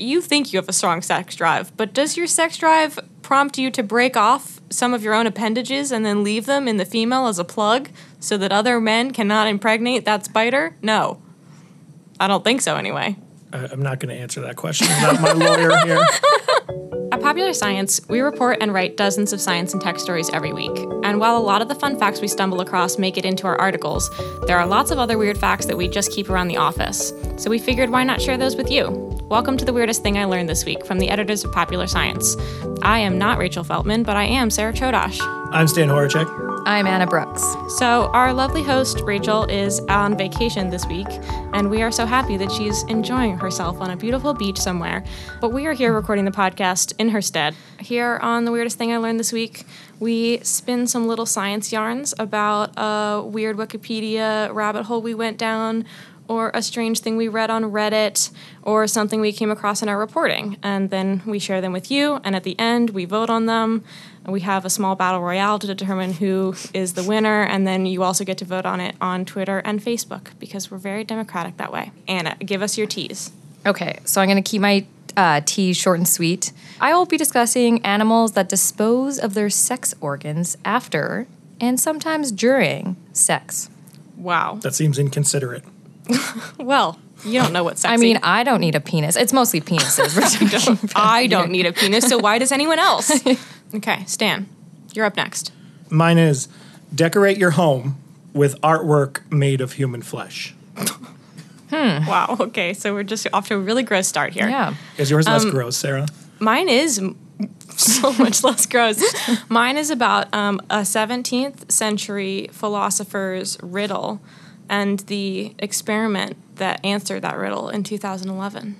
you think you have a strong sex drive, but does your sex drive prompt you to break off some of your own appendages and then leave them in the female as a plug so that other men cannot impregnate that spider? No. I don't think so, anyway. I, I'm not going to answer that question. I'm not my lawyer here. At Popular Science, we report and write dozens of science and tech stories every week. And while a lot of the fun facts we stumble across make it into our articles, there are lots of other weird facts that we just keep around the office. So we figured why not share those with you? Welcome to the weirdest thing I learned this week from the editors of Popular Science. I am not Rachel Feltman, but I am Sara Chodosh. I'm Stan Horaczek. I'm Anna Brooks. So, our lovely host, Rachel, is on vacation this week, and we are so happy that she's enjoying herself on a beautiful beach somewhere. But we are here recording the podcast in her stead. Here on The Weirdest Thing I Learned This Week, we spin some little science yarns about a weird Wikipedia rabbit hole we went down, or a strange thing we read on Reddit, or something we came across in our reporting. And then we share them with you, and at the end, we vote on them. We have a small battle royale to determine who is the winner, and then you also get to vote on it on Twitter and Facebook because we're very democratic that way. Anna, give us your teas. Okay, so I'm going to keep my uh, tea short and sweet. I will be discussing animals that dispose of their sex organs after and sometimes during sex. Wow. That seems inconsiderate. Well, you don't know what sexy. I mean, I don't need a penis. It's mostly penises. we're talking about. I don't need a penis, so why does anyone else? Okay, Stan, you're up next. Mine is decorate your home with artwork made of human flesh. Hmm. Wow. Okay, so we're just off to a really gross start here. Yeah. Is yours less Um, gross, Sara? Mine is so much less gross. Mine is about um, a 17th century philosopher's riddle and the experiment that answered that riddle in 2011.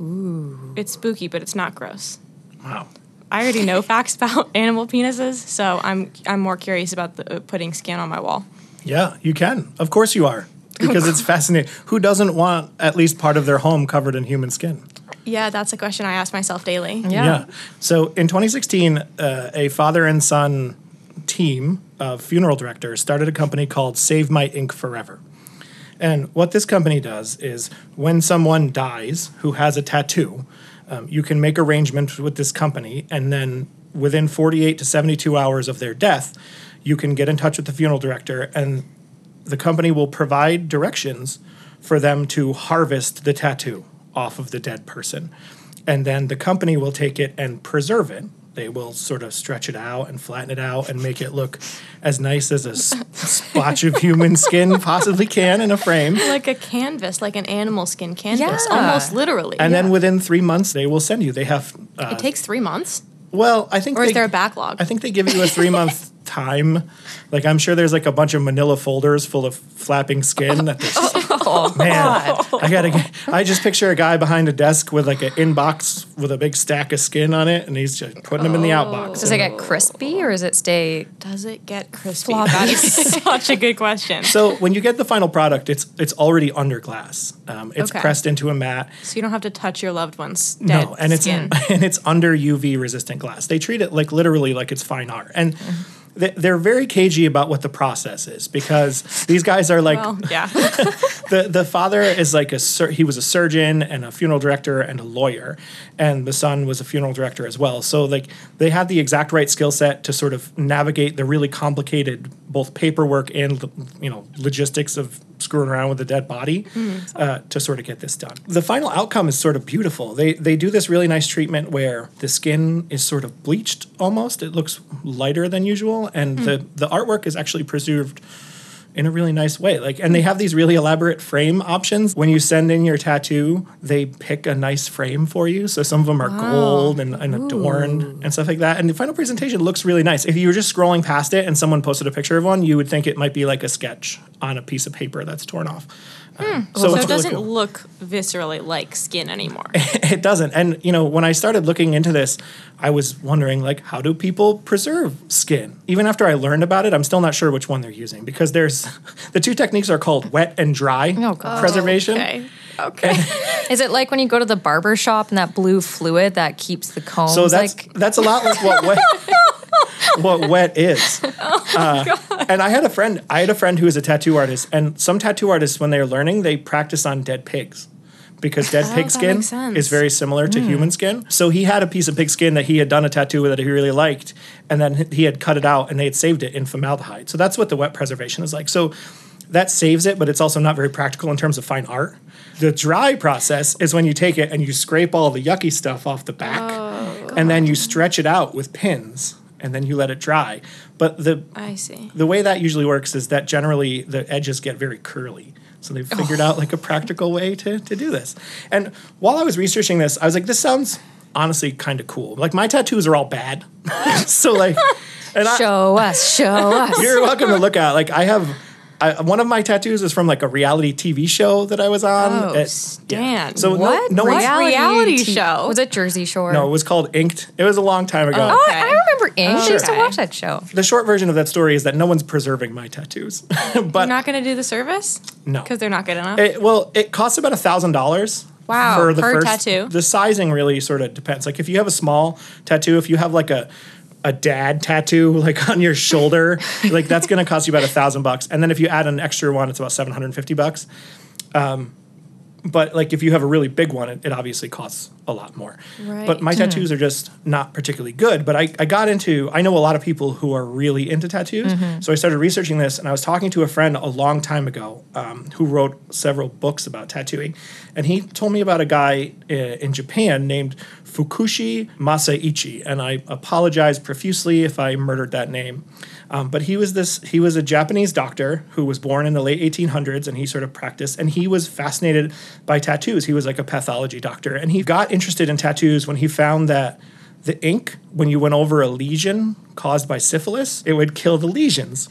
Ooh. It's spooky, but it's not gross. Wow. I already know facts about animal penises, so I'm I'm more curious about the, uh, putting skin on my wall. Yeah, you can. Of course you are. Because it's fascinating. Who doesn't want at least part of their home covered in human skin? Yeah, that's a question I ask myself daily. Yeah. So in 2016, uh, a father and son team of funeral directors started a company called Save My Ink Forever. And what this company does is when someone dies who has a tattoo, um, you can make arrangements with this company, and then within 48 to 72 hours of their death, you can get in touch with the funeral director, and the company will provide directions for them to harvest the tattoo off of the dead person. And then the company will take it and preserve it. They will sort of stretch it out and flatten it out and make it look as nice as a s- splotch of human skin possibly can in a frame. Like a canvas, like an animal skin canvas, Yeah. almost literally. And then within three months, they will send you. They have, uh, it takes three months, well, I think or is they- there a backlog? I think they give you a three month time. Like I'm sure there's like a bunch of manila folders full of flapping skin. That they just, Oh, man, God. I gotta. Get, I just picture a guy behind a desk with like an inbox with a big stack of skin on it, and he's just putting them in the outbox. Does it get crispy or does it stay? Does it get crispy? Floppy. That is such a good question. so when you get the final product, it's it's already under glass. Um, it's Okay. pressed into a mat. So you don't have to touch your loved one's dead no, and it's and it's under UV resistant glass. They treat it like literally like it's fine art, and they- they're very cagey about what the process is because these guys are like well, yeah. the the father is like a sur- he was a surgeon and a funeral director and a lawyer, and the son was a funeral director as well. So like they had the exact right skill set to sort of navigate the really complicated both paperwork and you know logistics of screwing around with a dead body uh, to sort of get this done. The final outcome is sort of beautiful. They they do this really nice treatment where the skin is sort of bleached almost. It looks lighter than usual, and the the artwork is actually preserved in a really nice way. Like, and they have these really elaborate frame options. When you send in your tattoo, they pick a nice frame for you. So some of them are gold and, and adorned and stuff like that. And the final presentation looks really nice. If you were just scrolling past it and someone posted a picture of one, you would think it might be like a sketch on a piece of paper that's torn off. Um, So, it's it doesn't cool. look viscerally like skin anymore. it doesn't. And you know, when I started looking into this, I was wondering like how do people preserve skin? Even after I learned about it, I'm still not sure which one they're using because there's the two techniques are called wet and dry Oh, God. preservation. Okay. Okay. Is it like when you go to the barber shop and that blue fluid that keeps the comb? So that's like, that's a lot like what wet what wet is. Oh Uh, and I had a friend I had a friend who was a tattoo artist, and some tattoo artists when they're learning, they practice on dead pigs. because dead Oh, pig skin is very similar to human skin. So he had a piece of pig skin that he had done a tattoo with that he really liked, and then he had cut it out and they had saved it in formaldehyde. So that's what the wet preservation is like. So that saves it, but it's also not very practical in terms of fine art. The dry process is when you take it and you scrape all the yucky stuff off the back, and then you stretch it out with pins, and then you let it dry. But the I see. the way that usually works is that generally the edges get very curly. So they've oh. figured out like a practical way to, to do this. And while I was researching this, I was like, this sounds honestly kind of cool. Like my tattoos are all bad. so like, and I, Show us, show us. you're welcome to look at. Like I have, I, one of my tattoos is from like a reality TV show that I was on. Oh, It- Stan. So what? no, What? one's- reality t- show? Was it Jersey Shore? no, it was called Inked. It was a long time ago. Oh, Okay. I remember Ink. I used to watch that show. The short version of that story is that no one's preserving my tattoos. but You're not going to do the service? no, Because they're not good enough? It, well, it costs about a thousand dollars. Wow, for the per first tattoo? The sizing really sort of depends. Like if you have a small tattoo, if you have like a a dad tattoo like on your shoulder, like that's going to cost you about a thousand bucks. And then if you add an extra one, it's about seven hundred and fifty bucks. Um, but like if you have a really big one, it, it obviously costs a lot more. But my Right. tattoos are just not particularly good. But I, I got into I know a lot of people who are really into tattoos. So I started researching this, and I was talking to a friend a long time ago um, who wrote several books about tattooing, and he told me about a guy uh, in Japan named Fukushi Masaichi, and I apologize profusely if I murdered that name. Um, but he was this he was a Japanese doctor who was born in the late 1800s and he sort of practiced and he was fascinated by tattoos. He was like a pathology doctor and he got interested in tattoos when he found that the ink when you went over a lesion caused by syphilis, it would kill the lesions.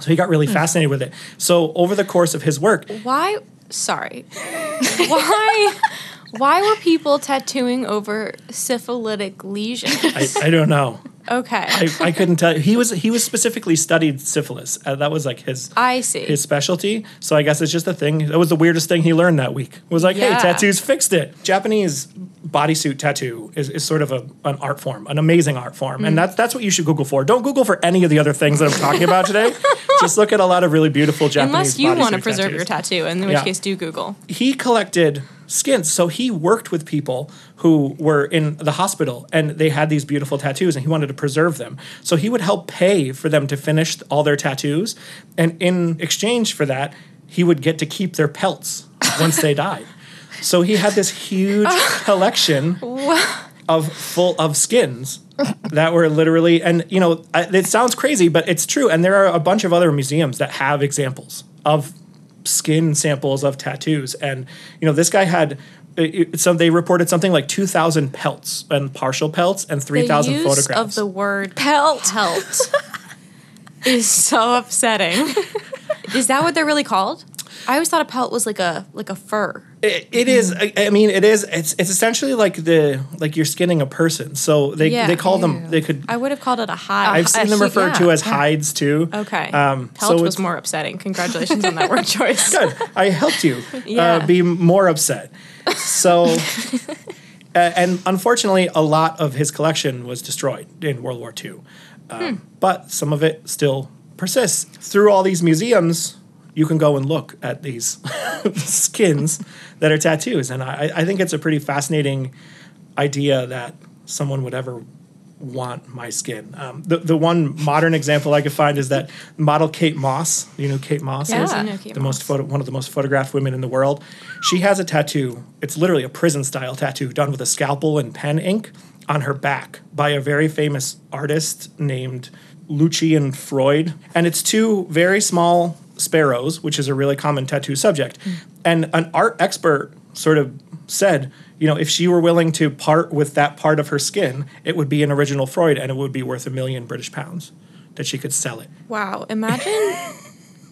So he got really fascinated with it. So over the course of his work, Why? Sorry. Why? Why were people tattooing over syphilitic lesions? I, I don't know. Okay. I, I couldn't tell you. He was he was specifically studied syphilis. Uh, that was like his I see. his specialty. So I guess it's just a thing. That was the weirdest thing he learned that week. Was like, Yeah. hey, tattoos fixed it. Japanese bodysuit tattoo is, is sort of a, an art form, an amazing art form, Mm. and that's that's what you should Google for. Don't Google for any of the other things that I'm talking about today. just look at a lot of really beautiful Japanese. Tattoos. Unless you want to preserve tattoos your tattoo, in which Yeah. case do Google. he collected skins. So he worked with people who were in the hospital and they had these beautiful tattoos and he wanted to preserve them. So he would help pay for them to finish all their tattoos. And in exchange for that, he would get to keep their pelts once they died. So he had this huge collection of full of skins that were literally and you know it sounds crazy but it's true and there are a bunch of other museums that have examples of skin samples of tattoos and you know this guy had it- it- so they reported something like 2000 pelts and partial pelts and 3000 the use photographs of the word pelt pelt is so upsetting. is that what they're really called? I always thought a pelt was like a like a fur. It, it is. I, I mean, it is. It's it's essentially like the like you're skinning a person. So they Yeah. they call them. They could. I would have called it a hide. I've seen them he- referred to yeah, as hides too. okay. Um, pelt so was more upsetting. Congratulations on that word choice. Good. I helped you Yeah. uh, be more upset. So, uh, and unfortunately, a lot of his collection was destroyed in World War II. Um, But some of it still persists. Through all these museums, you can go and look at these skins that are tattoos. And I, I think it's a pretty fascinating idea that someone would ever want my skin. Um, the, the one modern example I could find is that model Kate Moss. You know Kate Moss Yeah, is? I know Kate the most photo, one of the most photographed women in the world. She has a tattoo. It's literally a prison style tattoo done with a scalpel and pen ink on her back by a very famous artist named Lucian Freud. And it's two very small sparrows, which is a really common tattoo subject. Hmm. And an art expert sort of said, you know, if she were willing to part with that part of her skin, it would be an original Freud and it would be worth a million British pounds that she could sell it. Wow. Imagine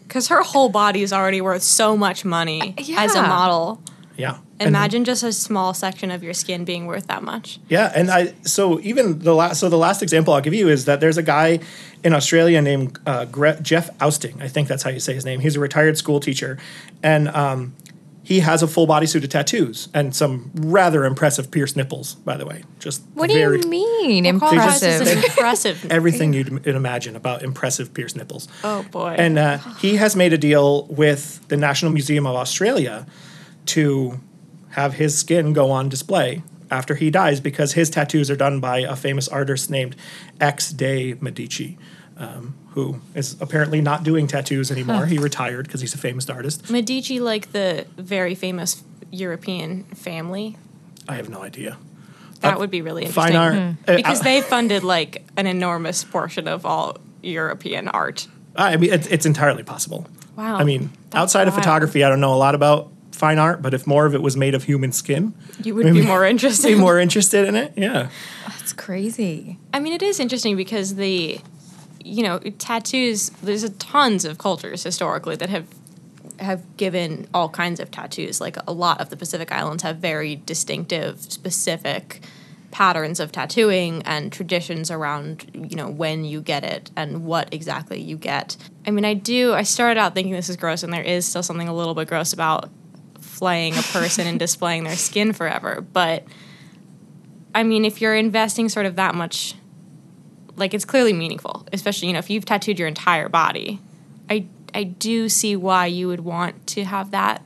because her whole body is already worth so much money uh, as a model. Yeah. And- Imagine just a small section of your skin being worth that much. Yeah, and I so even the last so the last example I'll give you is that there's a guy in Australia named uh, Gre- Jeff Ostling. I think that's how you say his name. He's a retired school teacher, and um, he has a full body suit of tattoos and some rather impressive pierced nipples. By the way, just What do you mean Call this impressive? an impressive. Everything you'd imagine about impressive pierced nipples. oh boy. And uh, he has made a deal with the National Museum of Australia to have his skin go on display after he dies because his tattoos are done by a famous artist named X de Medici, um, who is apparently not doing tattoos anymore. He retired because he's a famous artist. Medici, like the very famous European family. I have no idea. That Uh, would be really interesting. Fine art. uh, because uh, they funded like an enormous portion of all European art. I mean, it's, it's entirely possible. Wow. I mean, That's outside of photography, I don't know a lot about fine art, but if more of it was made of human skin, You would be more interested. be more interested in it. Yeah. Oh, that's crazy. I mean, it is interesting because the, you know, tattoos. There's a tons of cultures historically that have have given all kinds of tattoos. Like a lot of the Pacific Islands have very distinctive, specific patterns of tattooing and traditions around you know when you get it and what exactly you get. I mean, I do. I started out thinking this is gross, and there is still something a little bit gross about flaying a person and displaying their skin forever, but. I mean, if you're investing sort of that much, like it's clearly meaningful, especially you know if you've tattooed your entire body. I I do see why you would want to have that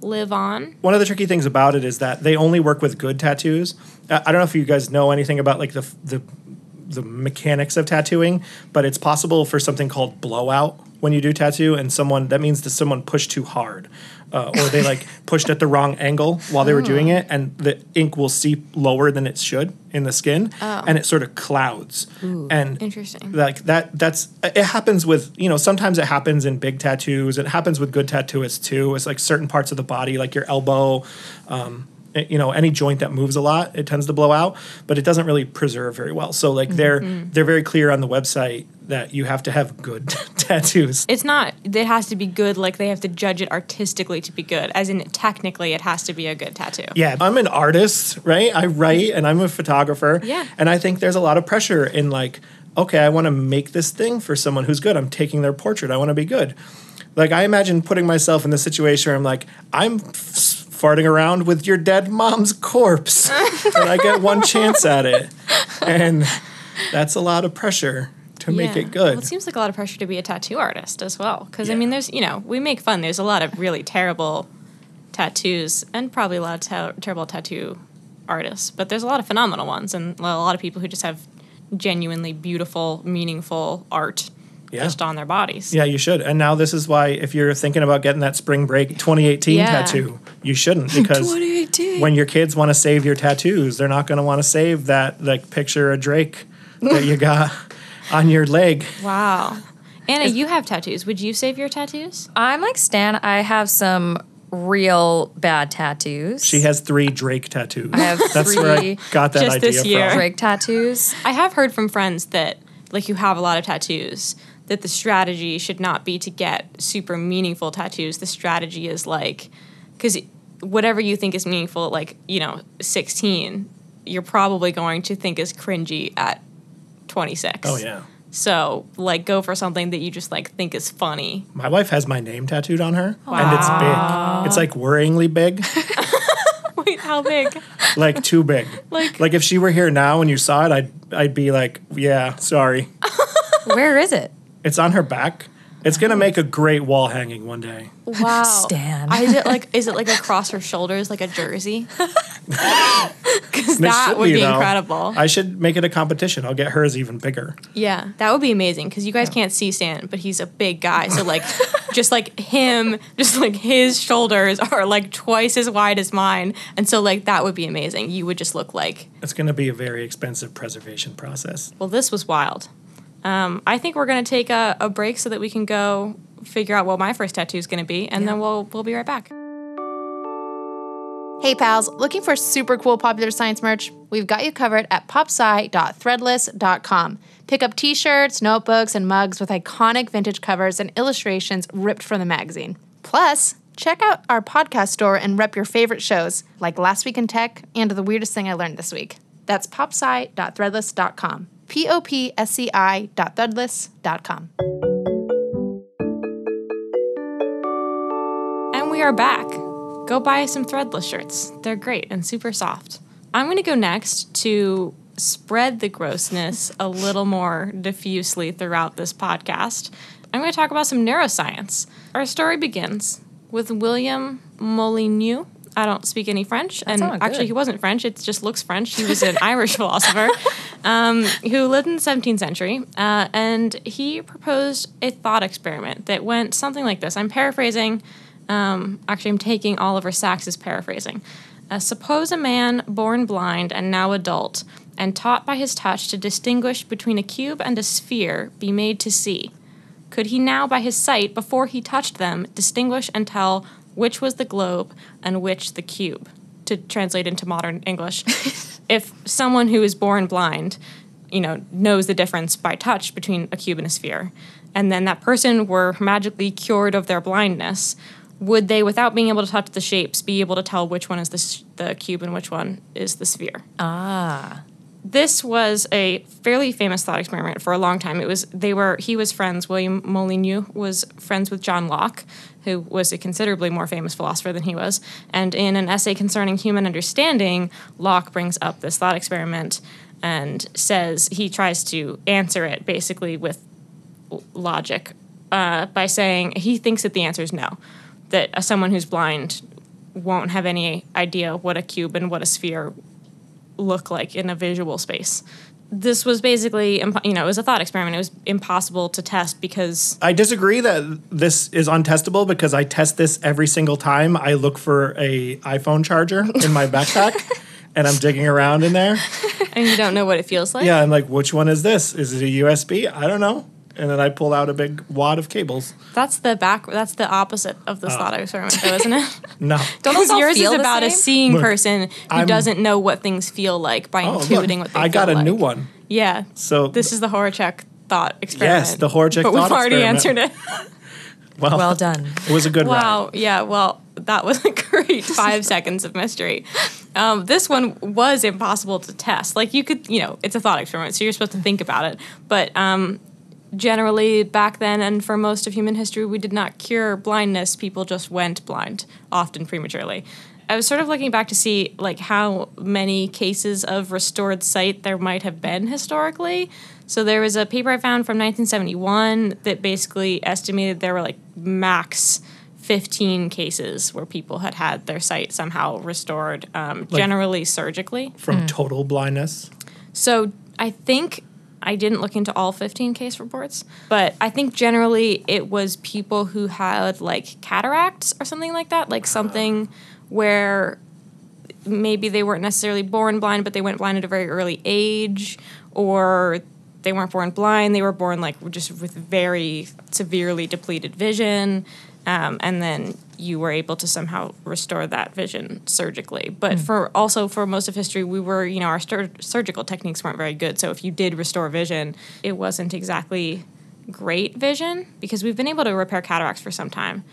live on. One of the tricky things about it is that they only work with good tattoos. I don't know if you guys know anything about like the the the mechanics of tattooing, but it's possible for something called blowout when you do tattoo, and someone that means that someone pushed too hard, uh, or they like pushed at the wrong angle while they were doing it, and the ink will seep lower than it should in the skin, and it sort of clouds. and Interesting. like that that's it happens with you know sometimes it happens in big tattoos it happens with good tattooists too it's like certain parts of the body like your elbow um, Eh, you know any joint that moves a lot it tends to blow out but it doesn't really preserve very well so like they're mm-hmm. they're very clear on the website that you have to have good tattoos It's not. It has to be good. Like they have to judge it artistically to be good. As in, technically, it has to be a good tattoo. yeah i'm an artist right i write and i'm a photographer Yeah. and i think there's a lot of pressure in like okay i want to make this thing for someone who's good i'm taking their portrait i want to be good like i imagine putting myself in the situation where i'm like i'm f- farting around with your dead mom's corpse and i get one chance at it and that's a lot of pressure to make it good Well, it seems like a lot of pressure to be a tattoo artist as well. Because I mean, there's you know we make fun. There's a lot of really terrible tattoos and probably a lot of ter- terrible tattoo artists, but there's a lot of phenomenal ones and a lot of people who just have genuinely beautiful, meaningful art Yeah. just on their bodies. Yeah, you should. And now this is why if you're thinking about getting that spring break 2018 Yeah. tattoo, you shouldn't because when your kids want to save your tattoos, they're not going to want to save that like picture of Drake that you got on your leg. Wow. Anna, you have tattoos. Would you save your tattoos? I'm like Stan. I have some real bad tattoos. She has 3 Drake tattoos. I have That's where I three got that Just idea this year. from. Drake tattoos. I have heard from friends that, like, you have a lot of tattoos, that the strategy should not be to get super meaningful tattoos. The strategy is like, because whatever you think is meaningful at, like, you know, 16, you're probably going to think is cringy at 26. Oh yeah. So, like, go for something that you just, like, think is funny. My wife has my name tattooed on her and it's big. It's like worryingly big, Wait, how big? like too big. Like- like if she were here now and you saw it, I'd I'd be like, "Yeah, sorry." Where is it? It's on her back. It's gonna make a great wall hanging one day. Wow. Stan. Is it like is it like across her shoulders like a jersey? Because that should would be though. incredible. I should make it a competition. I'll get hers even bigger. Yeah, that would be amazing because you guys can't see Stan, but he's a big guy. So like, just like him, just like his shoulders are like twice as wide as mine, and so like that would be amazing. You would just look like. It's gonna be a very expensive preservation process. Well, this was wild. Um, I think we're gonna take a, a break so that we can go figure out what my first tattoo is gonna be, and then we'll we'll be right back. Hey pals, looking for super cool popular science merch? We've got you covered at popsci.threadless.com. Pick up t-shirts, notebooks, and mugs with iconic vintage covers and illustrations ripped from the magazine. Plus, check out our podcast store and rep your favorite shows like Last Week in Tech and The Weirdest Thing I Learned This Week. That's popsci.threadless.com. P-O-P-S-C-I dot threadless.com. And we are back. Go buy some threadless shirts. They're great and super soft. I'm going to go next to spread the grossness a little more diffusely throughout this podcast. I'm going to talk about some neuroscience. Our story begins with William Molyneux I don't speak any French, and actually, he wasn't French. It just looks French. He was an Irish philosopher um, who lived in the 17th century, uh, and he proposed a thought experiment that went something like this. I'm paraphrasing. Um, actually, I'm taking Oliver Sacks's paraphrasing. Uh, suppose a man born blind and now adult, and taught by his touch to distinguish between a cube and a sphere, be made to see. Could he now, by his sight, before he touched them, distinguish and tell which was the globe and which the cube? To translate into modern English, if someone who is born blind, you know, knows the difference by touch between a cube and a sphere, and then that person were magically cured of their blindness, would they, without being able to touch the shapes, be able to tell which one is the, the cube and which one is the sphere? Ah. This was a fairly famous thought experiment for a long time. It was they were he was friends. William Molyneux was friends with John Locke, who was a considerably more famous philosopher than he was. And in an essay concerning human understanding, Locke brings up this thought experiment and says he tries to answer it basically with logic uh, by saying he thinks that the answer is no, that someone who's blind won't have any idea what a cube and what a sphere look like in a visual space. This was basically, you know, it was a thought experiment. It was impossible to test because I disagree that this is untestable because I test this every single time I look for a iPhone charger in my backpack and I'm digging around in there. and you don't know what it feels like. Yeah, I'm like, which one is this? Is it a USB? I don't know. And then I pull out a big wad of cables. That's the back. That's the opposite of this thought experiment, though, isn't it? No. Don't those Because all yours feel is the about a seeing Look, person who I'm- doesn't know what things feel like by Oh, look, intuiting what they I got feel a new one. Yeah. So This is the Horaczek thought experiment. Yes, the Horaczek But we've already experiment. answered it. well, Well done. It was a good ride. Wow. Yeah. Well, that was a great five seconds of mystery. Um, this one was impossible to test. Like you could, you know, it's a thought experiment, so you're supposed to think about it. But um, generally, back then and for most of human history, we did not cure blindness. People just went blind, often prematurely. I was sort of looking back to see like how many cases of restored sight there might have been historically. So there was a paper I found from 1971 that basically estimated there were like max 15 cases where people had had their sight somehow restored, um, generally surgically. From total blindness. So I think I didn't look into all 15 case reports, but I think generally it was people who had like cataracts or something like that, like something where maybe they weren't necessarily born blind, but they went blind at a very early age, or they weren't born blind, they were born like just with very severely depleted vision. Um, and then you were able to somehow restore that vision surgically. But for also for most of history, we were you know our sur- surgical techniques weren't very good. So if you did restore vision, it wasn't exactly great vision because we've been able to repair cataracts for some time,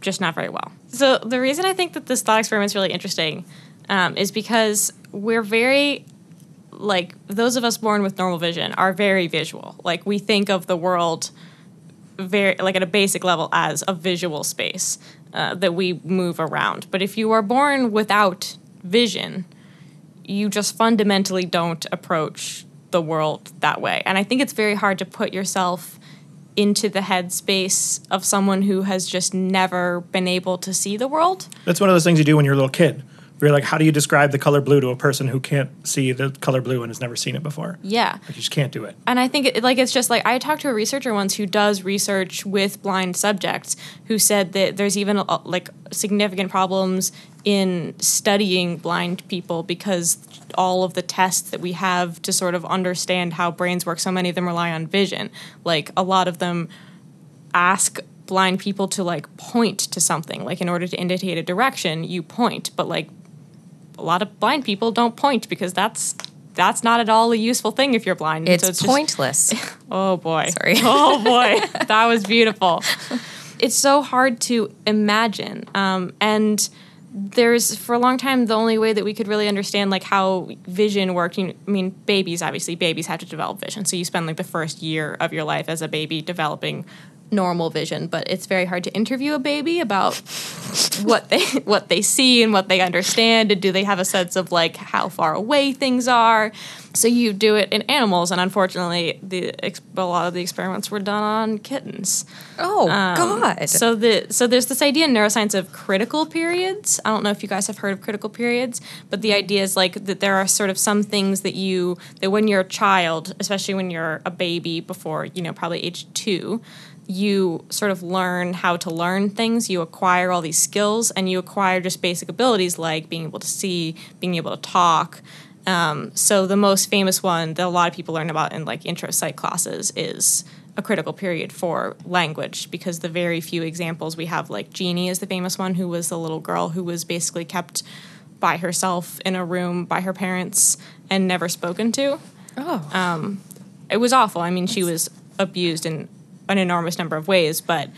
just not very well. So the reason I think that this thought experiment is really interesting um, is because we're very like those of us born with normal vision are very visual. Like we think of the world very like at a basic level as a visual space uh, that we move around. But if you are born without vision, you just fundamentally don't approach the world that way. And I think it's very hard to put yourself into the headspace of someone who has just never been able to see the world. That's one of those things you do when you're a little kid. Where you're like, how do you describe the color blue to a person who can't see the color blue and has never seen it before? Yeah. Like, you just can't do it. and I think it, like it's just like I talked to a researcher once who does research with blind subjects who said that there's even uh, like significant problems in studying blind people because all of the tests that we have to sort of understand how brains work so many of them rely on vision like a lot of them ask blind people to like point to something like in order to indicate a direction you point but like a lot of blind people don't point because that's that's not at all a useful thing if you're blind It's, So just- pointless. Oh boy. Sorry. Oh boy. that was beautiful. It's so hard to imagine. Um, and there's for a long time the only way that we could really understand like how vision worked. You, I mean, babies obviously babies have to develop vision. So you spend like the first year of your life as a baby developing normal vision, but it's very hard to interview a baby about what they what they see and what they understand and do they have a sense of like how far away things are. So you do it in animals, and unfortunately, the a lot of the experiments were done on kittens. Oh Um, God. So the so there's this idea in neuroscience of critical periods. I don't know if you guys have heard of critical periods, but the idea is like that there are sort of some things that you that when you're a child, especially when you're a baby before you know probably age two, you sort of learn how to learn things. You acquire all these skills, and you acquire just basic abilities like being able to see, being able to talk. Um, so the most famous one that a lot of people learn about in like intro psych classes is a critical period for language because the very few examples we have like Genie is the famous one who was the little girl who was basically kept by herself in a room by her parents and never spoken to. oh. It was awful. I mean, she was abused in an enormous number of ways, but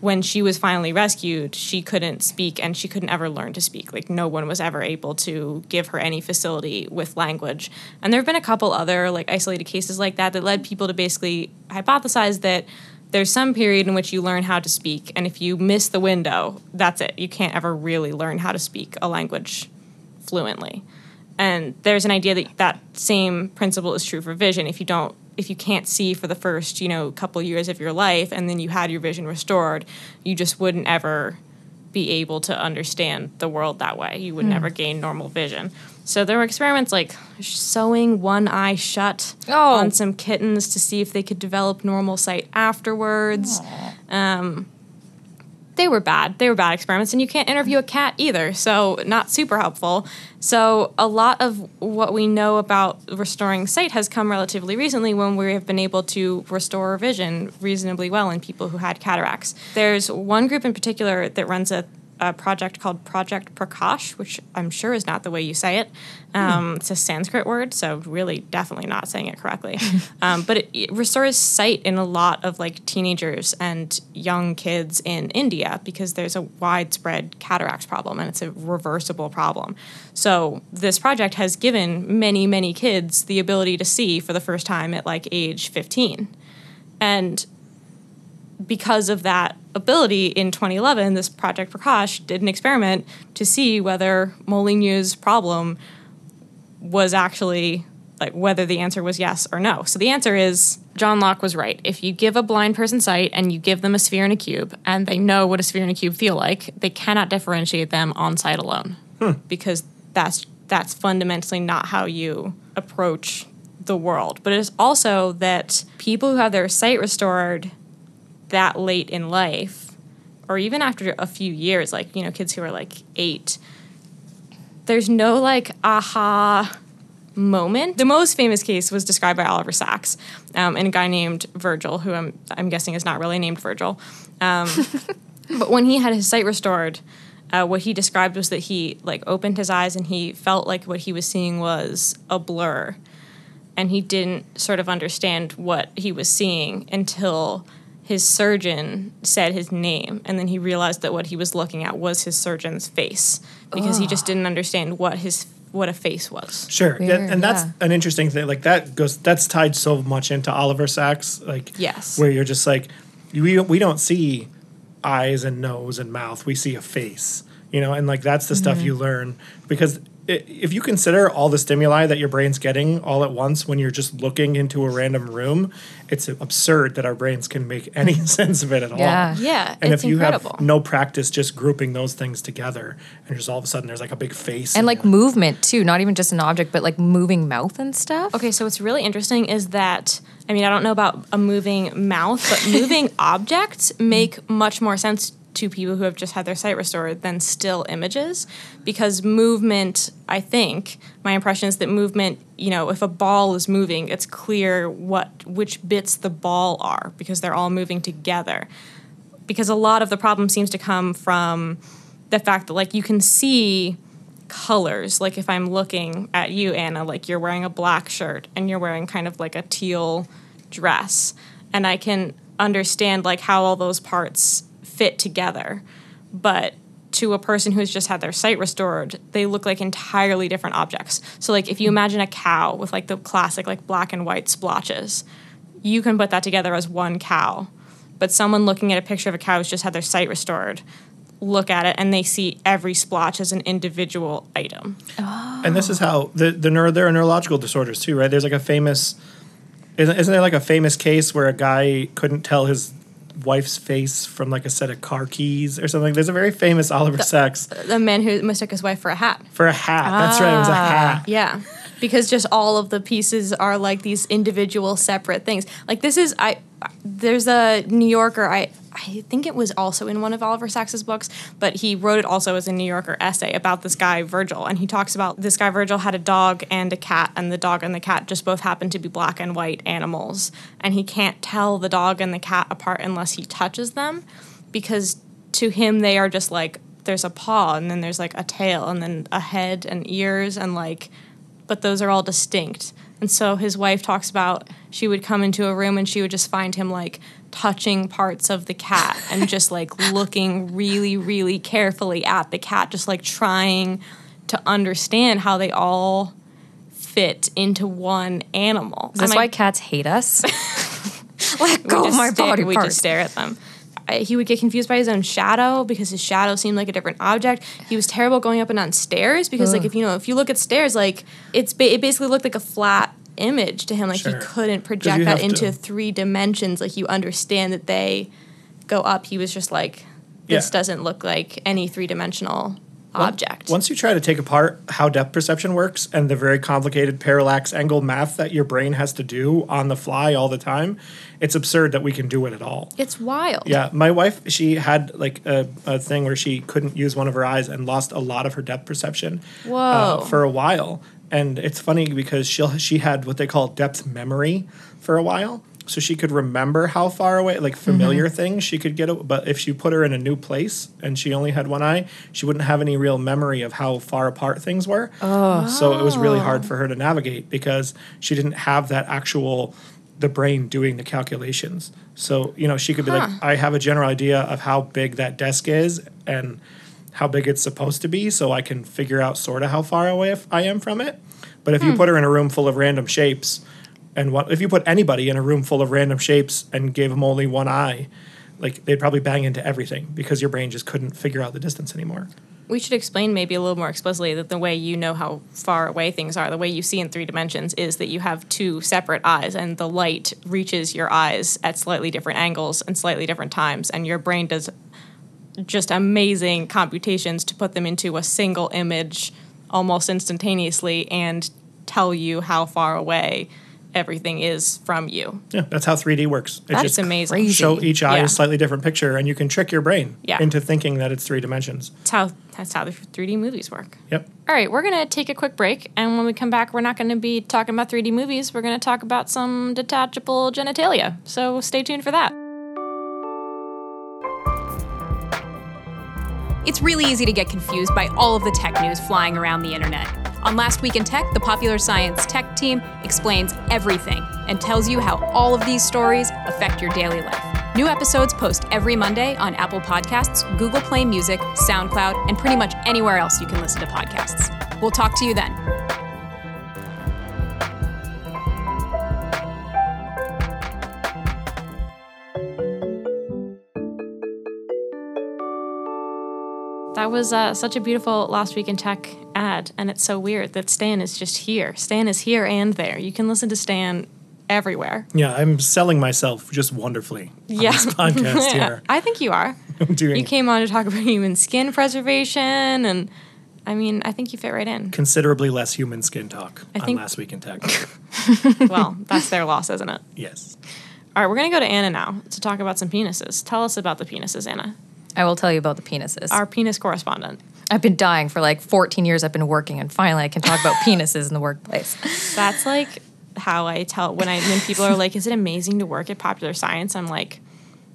when she was finally rescued, she couldn't speak and she couldn't ever learn to speak. Like, no one was ever able to give her any facility with language. And there have been a couple other, like, isolated cases like that that led people to basically hypothesize that there's some period in which you learn how to speak, and if you miss the window, that's it. You can't ever really learn how to speak a language fluently. And there's an idea that that same principle is true for vision. If you don't, if you can't see for the first, you know, couple years of your life, and then you had your vision restored, you just wouldn't ever be able to understand the world that way. You would never gain normal vision. So there were experiments like sewing one eye shut Oh. on some kittens to see if they could develop normal sight afterwards. Um, they were bad. They were bad experiments, and you can't interview a cat either, so not super helpful. So, a lot of what we know about restoring sight has come relatively recently when we have been able to restore vision reasonably well in people who had cataracts. There's one group in particular that runs a, a project called Project Prakash, which I'm sure is not the way you say it. Um, It's a Sanskrit word, so really definitely not saying it correctly. um, but it, it restores sight in a lot of like teenagers and young kids in India because there's a widespread cataract problem and it's a reversible problem. So this project has given many, many kids the ability to see for the first time at like age 15. And because of that ability in 2011, this Project Prakash did an experiment to see whether Molyneux's problem was actually like whether the answer was yes or no. So the answer is John Locke was right. If you give a blind person sight and you give them a sphere and a cube and they know what a sphere and a cube feel like, they cannot differentiate them on sight alone. Hmm. Because that's that's fundamentally not how you approach the world. But it is also that people who have their sight restored that late in life, or even after a few years, like, you know, kids who are like eight, there's no like aha moment. The most famous case was described by Oliver Sacks um, and a guy named Virgil, who I'm, I'm guessing is not really named Virgil. Um, but when he had his sight restored, uh, what he described was that he like opened his eyes and he felt like what he was seeing was a blur and he didn't sort of understand what he was seeing until his surgeon said his name and then he realized that what he was looking at was his surgeon's face because he just didn't understand what his what a face was Sure, yeah, Weird, and that's yeah. an interesting thing. Like that goes that's tied so much into Oliver Sacks. Like Yes. where you're just like we we don't see eyes and nose and mouth. We see a face, you know, and like that's the stuff Mm-hmm. you learn because i if you consider all the stimuli that your brain's getting all at once when you're just looking into a random room, it's absurd that our brains can make any sense of it at Yeah. all. Yeah, and it's if you incredible. have no practice just grouping those things together, and just all of a sudden there's like a big face and like there. movement too, not even just an object, but like moving mouth and stuff. Okay, so what's really interesting is that I mean I don't know about a moving mouth, but moving objects make much more sense to people who have just had their sight restored than still images. Because movement I think my impression is that movement you know if a ball is moving it's clear what which bits the ball are because they're all moving together. Because a lot of the problem seems to come from the fact that like you can see colors. Like if i'm looking at you anna like you're wearing a black shirt and you're wearing kind of like a teal dress. And i can understand like how all those parts fit together but to a person who's just had their sight restored they look like entirely different objects so like if you imagine a cow with like the classic like black and white splotches you can put that together as one cow but someone looking at a picture of a cow who's just had their sight restored look at it and they see every splotch as an individual item. Oh. And this is how the the neuro there are neurological disorders too, right? There's like a famous isn't, isn't there like a famous case where a guy couldn't tell his wife's face from like a set of car keys or something? There's a very famous Oliver Sacks The man who mistook his wife for a hat. for a hat. That's right, it was a ah, hat. Yeah. Because just all of the pieces are like these individual separate things. Like this is I there's a New Yorker I I think it was also in one of Oliver Sacks's books, but he wrote it also as a New Yorker essay about this guy Virgil and he talks about this guy Virgil had a dog and a cat and the dog and the cat just both happened to be black and white animals and he can't tell the dog and the cat apart unless he touches them because to him they are just like there's a paw and then there's like a tail and then a head and ears and like but those are all distinct. And so his wife talks about she would come into a room and she would just find him like touching parts of the cat and just like looking really, really carefully at the cat, just like trying to understand how they all fit into one animal. Is this why cats hate us? Let go of my stare- body We parts. just stare at them. I, he would get confused by his own shadow because his shadow seemed like a different object. He was terrible going up and down stairs because, like, if you know, if you look at stairs, like it's ba- it basically looked like a flat image to him. Like Sure. he couldn't project that into to- three dimensions. Like you understand that they go up. He was just like, this Yeah. doesn't look like any three dimensional object. Once you try to take apart how depth perception works and the very complicated parallax angle math that your brain has to do on the fly all the time, it's absurd that we can do it at all. it's wild. Yeah, my wife, she had like a, a thing where she couldn't use one of her eyes and lost a lot of her depth perception uh, for a while. And it's funny because she she had what they call depth memory for a while. So she could remember how far away, like mm-hmm. familiar things she could get. But if you put her in a new place and she only had one eye, she wouldn't have any real memory of how far apart things were. Oh. So it was really hard oh. for her to navigate because she didn't have that actual the brain doing the calculations. So, you know, she could be like, I have a general idea of how big that desk is and how big it's supposed to be, so I can figure out sort of how far away if I am from it. But if you hmm. put her in a room full of random shapes, and what if you put anybody in a room full of random shapes and gave them only one eye, like they'd probably bang into everything because your brain just couldn't figure out the distance anymore. We should explain maybe a little more explicitly that the way you know how far away things are, the way you see in three dimensions, is that you have two separate eyes, and the light reaches your eyes at slightly different angles and slightly different times, and your brain does just amazing computations to put them into a single image almost instantaneously and tell you how far away everything is from you. Yeah, that's how 3D works. It That's just amazing. crazy. show each eye Yeah. a slightly different picture, and you can trick your brain Yeah. into thinking that it's three dimensions. That's how that's how the 3D movies work. Yep. All right, we're going to take a quick break. And when we come back, we're not going to be talking about 3D movies. We're going to talk about some detachable genitalia. So stay tuned for that. It's really easy to get confused by all of the tech news flying around the internet. On Last Week in Tech, the Popular Science Tech team explains everything and tells you how all of these stories affect your daily life. New episodes post every Monday on Apple Podcasts, Google Play Music, SoundCloud, and pretty much anywhere else you can listen to podcasts. We'll talk to you then. That was uh, such a beautiful Last Week in Tech ad. And it's so weird that Stan is just here. Stan is here and there. You can listen to Stan everywhere. Yeah, I'm selling myself just wonderfully on Yeah. this podcast here. I think you are. I'm doing You came on to talk about human skin preservation. And I mean, I think you fit right in. considerably less human skin talk I on think- Last Week in Tech. well, that's their loss, isn't it? yes. All right, we're going to go to Anna now to talk about some penises. Tell us about the penises, Anna. I will tell you about the penises. Our penis correspondent. I've been dying for like 14 years. I've been working, and finally I can talk about penises in the workplace. That's like how I tell when I when people are like, "Is it amazing to work at Popular Science?" I'm like,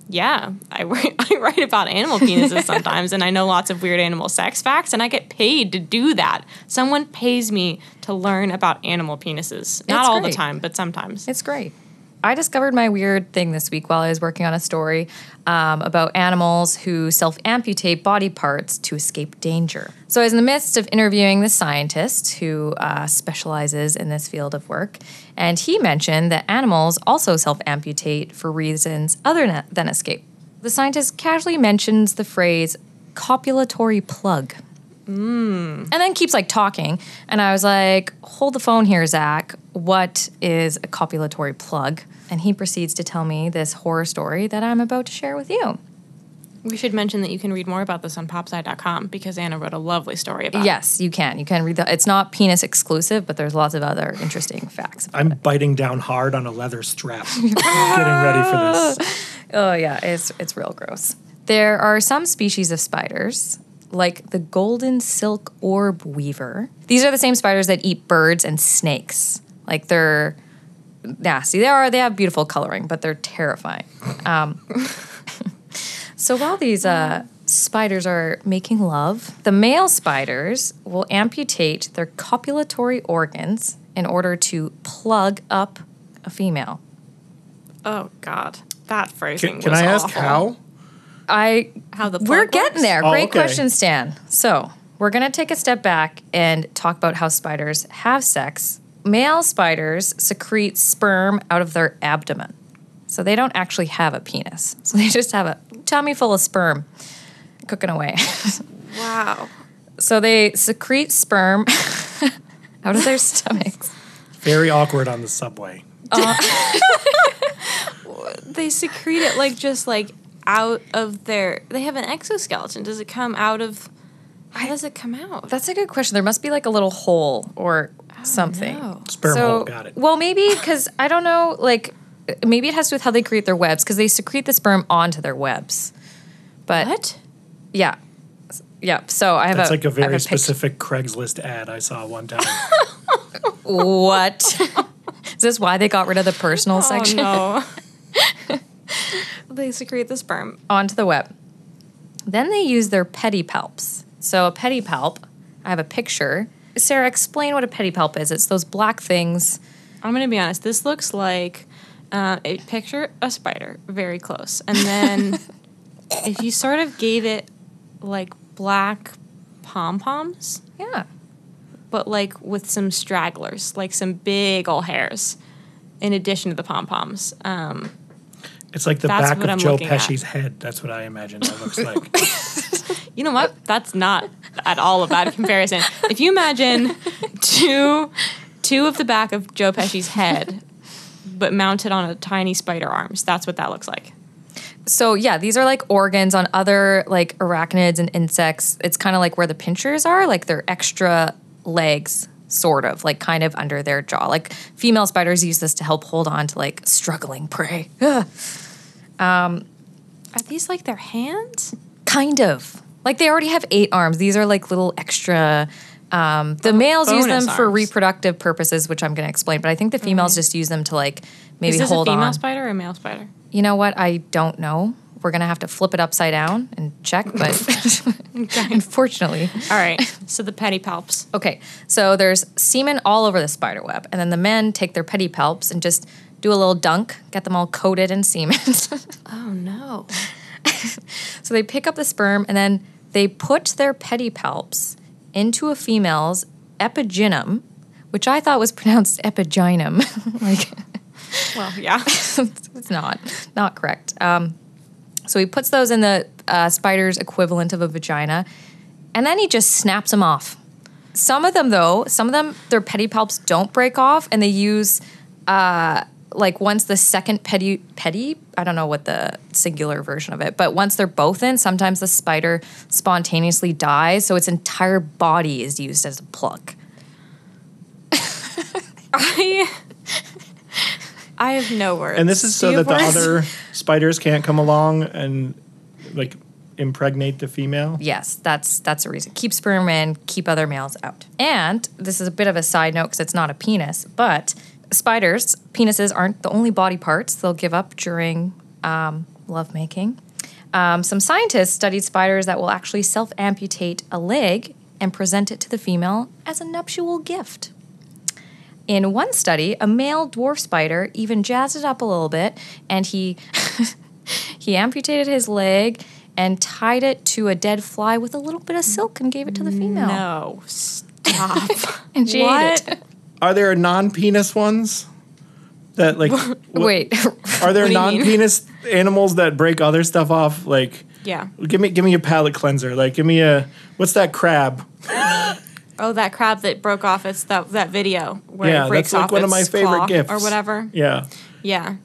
"Yeah, I write, I write about animal penises sometimes, and I know lots of weird animal sex facts, and I get paid to do that. Someone pays me to learn about animal penises. Not It's all the time, but sometimes. It's great. I discovered my weird thing this week while I was working on a story um, about animals who self amputate body parts to escape danger. So I was in the midst of interviewing the scientist who uh, specializes in this field of work, and he mentioned that animals also self amputate for reasons other than escape. The scientist casually mentions the phrase copulatory plug Mm. and then keeps like talking. And I was like, hold the phone here, Zach. What is a copulatory plug? And he proceeds to tell me this horror story that I'm about to share with you. We should mention that you can read more about this on popsci.com because Anna wrote a lovely story about it. Yes, you can. You can read that. It's not penis exclusive, but there's lots of other interesting facts. about I'm biting down hard on a leather strap, getting ready for this. Oh yeah, it's it's real gross. There are some species of spiders, like the golden silk orb weaver. These are the same spiders that eat birds and snakes. Like they're nasty. They are. They have beautiful coloring, but they're terrifying. Um, so while these uh, spiders are making love, the male spiders will amputate their copulatory organs in order to plug up a female. Oh God, that phrasing. Can, can was I ask how? I How the we're getting works? there. Oh, Great okay. question, Stan. So we're gonna take a step back and talk about how spiders have sex. Male spiders secrete sperm out of their abdomen, so they don't actually have a penis. So they just have a tummy full of sperm cooking away. Wow. so they secrete sperm out of their stomachs. Very awkward on the subway. They secrete it like just like out of their. They have an exoskeleton. Does it come out of? How does it come out? That's a good question. There must be like a little hole or oh, something. no. Sperm so, hole, got it. Well, maybe because I don't know, like maybe it has to do with how they create their webs because they secrete the sperm onto their webs. But What? yeah, yeah. So I have That's a like a I have very pic- specific Craigslist ad I saw one time. What is this? Why they got rid of the personal oh, section Oh no. they secrete the sperm. onto the web? Then they use their pedipalps. So a pedipalp, I have a picture. Sara, explain what a pedipalp is. It's those black things. I'm gonna be honest. This looks like uh, a picture a spider very close, and then if you sort of gave it like black pom poms, Yeah. but like with some stragglers, like some big old hairs, in addition to the pom poms. Um, It's like the That's back of I'm Joe looking at. Pesci's head. That's what I imagine that looks like. you know what? That's not at all a bad comparison. If you imagine two two of the back of Joe Pesci's head, but mounted on a tiny spider arms, that's what that looks like. So yeah, these are like organs on other like arachnids and insects. It's kind of like where the pinchers are, like they're extra legs, sort of, like kind of under their jaw. Like female spiders use this to help hold on to like struggling prey. Ugh. Are these like their hands? kind of. Like they already have eight arms. These are like little extra. Um, the males use them bonus for reproductive purposes, which I'm going to explain. But I think the females just use them to like maybe Is this hold a female on. spider or a male spider? You know what? I don't know. We're gonna have to flip it upside down and check, but unfortunately. All right. So the pedipalps. Okay, so there's semen all over the spider web, and then the men take their pedipalps and just do a little dunk, get them all coated in semen. Oh no. so they pick up the sperm and then they put their pedipalps into a female's epigynum, which I thought was pronounced epigynum. like Well, yeah. it's not not correct. Um, so he puts those in the uh, spider's equivalent of a vagina, and then he just snaps them off. Some of them, though, some of them, their pedipalps don't break off, and they use uh, like once the second pedi pedi. I don't know what the singular version of it, but once they're both in, sometimes the spider spontaneously dies, so its entire body is used as a plug. I I have no words. and this is so that the words? other spiders can't come along and like impregnate the female. Yes, that's that's a reason. Keep sperm in, keep other males out. And this is a bit of a side note because it's not a penis, but spiders' penises aren't the only body parts they'll give up during um, lovemaking. Um, some scientists studied spiders that will actually self amputate a leg and present it to the female as a nuptial gift. In one study, a male dwarf spider even jazzed it up a little bit and he he amputated his leg and tied it to a dead fly with a little bit of silk and gave it to the female. No, stop. And she ate what? it. Are there non-penis ones? That like Wait, are there do you mean? non-penis animals that break other stuff off? Like Yeah. give me give me a palate cleanser. Like give me a what's that crab? Oh, that crab that broke off its that that video where Yeah, it breaks that's like off one of my its favorite claw gifts. or whatever. Yeah. Yeah.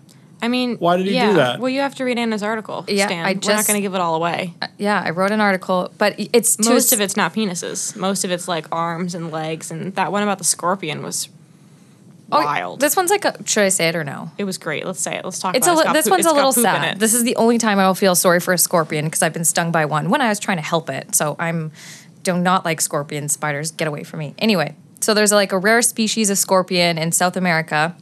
I mean, Why did he do that? Well, you have to read Anna's article. Yeah, Stan. I We're not just- going to give it all away. Uh, yeah, I wrote an article, but it's Most of it's not penises. Most of it's like arms and legs, and that one about the scorpion was Oh, wild. This one's like, a, should I say it or no? it was great. Let's say it. Let's talk It's a about it. li- got this poo- one's it's a little sad. This is the only time I will feel sorry for a scorpion because I've been stung by one when I was trying to help it. So I'm do not like scorpion Spiders, get away from me. Anyway, so there's like a rare species of scorpion in South America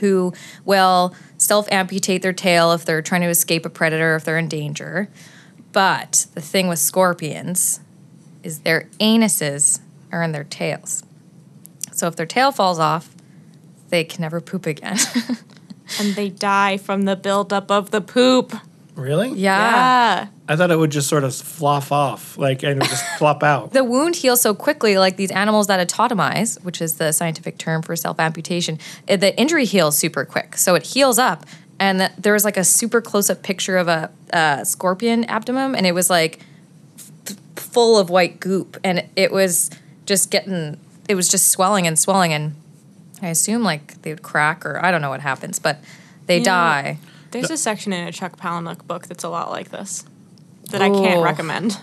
who will self amputate their tail if they're trying to escape a predator if they're in danger. But the thing with scorpions is their anuses are in their tails. So if their tail falls off, they can never poop again. and they die from the buildup of the poop. Really? Yeah. I thought it would just sort of flop off, like and it would just flop out. the wound heals so quickly, like these animals that autotomize, which is the scientific term for self amputation, the injury heals super quick. So it heals up. And th- there was like a super close up picture of a, uh scorpion abdomen, and it was like f- full of white goop. And it was just getting, it was just swelling and swelling. And I assume like they would crack, or I don't know what happens, but they Yeah. die. There's a section in a Chuck Palahniuk book that's a lot like this that I can't recommend.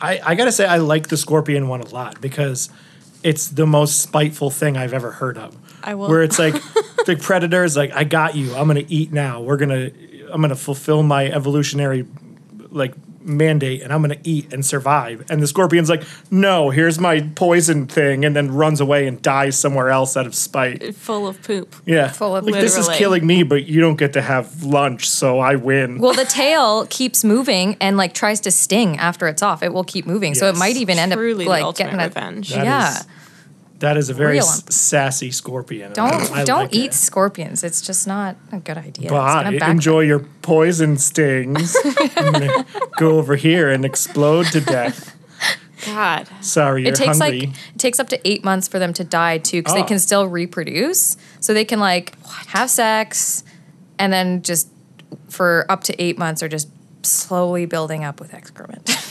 I, I gotta say I like the scorpion one a lot because it's the most spiteful thing I've ever heard of. I will- Where it's like the predator is like, I got you. I'm gonna eat now. We're gonna I'm gonna fulfill my evolutionary like mandate and I'm gonna eat and survive. And the scorpion's like, no, here's my poison thing, and then runs away and dies somewhere else out of spite. Full of poop. Yeah. Full of like this is killing me, but you don't get to have lunch, so I win. Well, the tail keeps moving and like tries to sting after it's off. It will keep moving, so it might even end Truly up like getting a revenge. That yeah. is- that is a very s- sassy scorpion. Don't I don't like eat it. scorpions. It's just not a good idea. But gonna enjoy your poison stings. I'm go over here and explode to death. God. Sorry, you're It takes hungry. like it takes up to eight months for them to die too, because Oh. they can still reproduce. So they can like have sex, and then just for up to eight months are just slowly building up with excrement.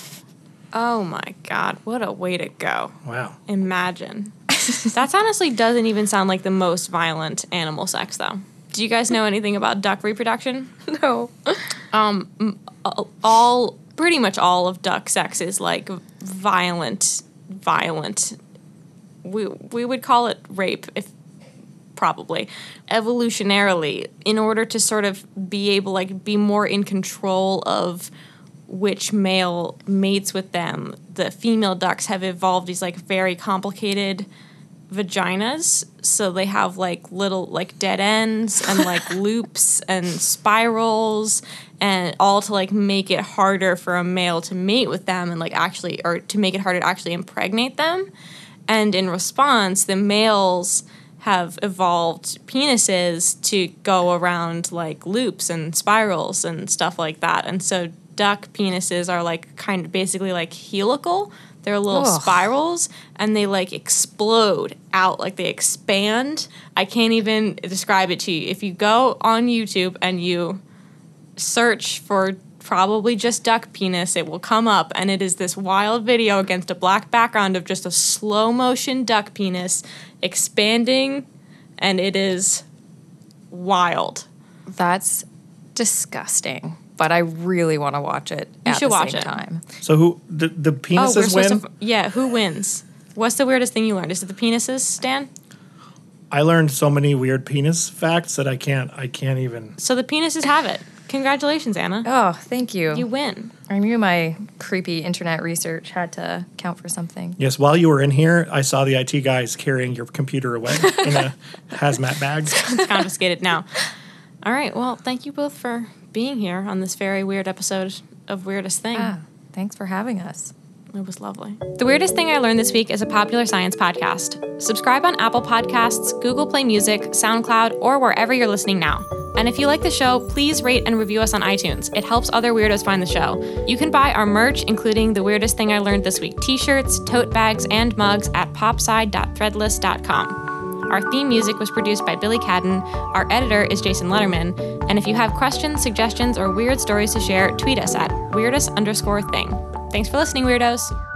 Oh my God. What a way to go. wow. Imagine. that honestly doesn't even sound like the most violent animal sex, though. Do you guys know anything about duck reproduction? no. Um, all pretty much all of duck sex is like violent violent we we would call it rape if probably evolutionarily in order to sort of be able like be more in control of which male mates with them the female ducks have evolved these like very complicated vaginas so they have like little like dead ends and like loops and spirals and all to like make it harder for a male to mate with them and like actually or to make it harder to actually impregnate them. And in response the males have evolved penises to go around like loops and spirals and stuff like that. And so duck penises are like kind of basically like helical they're little Ugh. spirals and they like explode out like they expand i can't even describe it to you if you go on youtube and you search for probably just duck penis it will come up and it is this wild video against a black background of just a slow motion duck penis expanding and it is wild That's disgusting. But I really want to watch it You at should the watch same it. time. So who the the oh penises supposed win? to yeah who wins what's the weirdest thing you learned is it the penises stan I learned so many weird penis facts that I can't I can't even. so the penises have it congratulations anna Oh, thank you. you win I knew my creepy internet research had to count for something. Yes, while you were in here, I saw the IT guys carrying your computer away in a hazmat bag. it's confiscated now. All right. Well, thank you both for being here on this very weird episode of Weirdest Thing. Ah, thanks for having us. It was lovely. The Weirdest Thing I Learned This Week is a popular science podcast. Subscribe on Apple Podcasts, Google Play Music, SoundCloud, or wherever you're listening now. And if you like the show, please rate and review us on iTunes. It helps other weirdos find the show. You can buy our merch, including the Weirdest Thing I Learned This Week t shirts, tote bags, and mugs at popsci.threadless.com. Our theme music was produced by Billy Cadden. Our editor is Jason Lederman. And if you have questions, suggestions, or weird stories to share, tweet us at weirdest underscore thing. Thanks for listening, weirdos.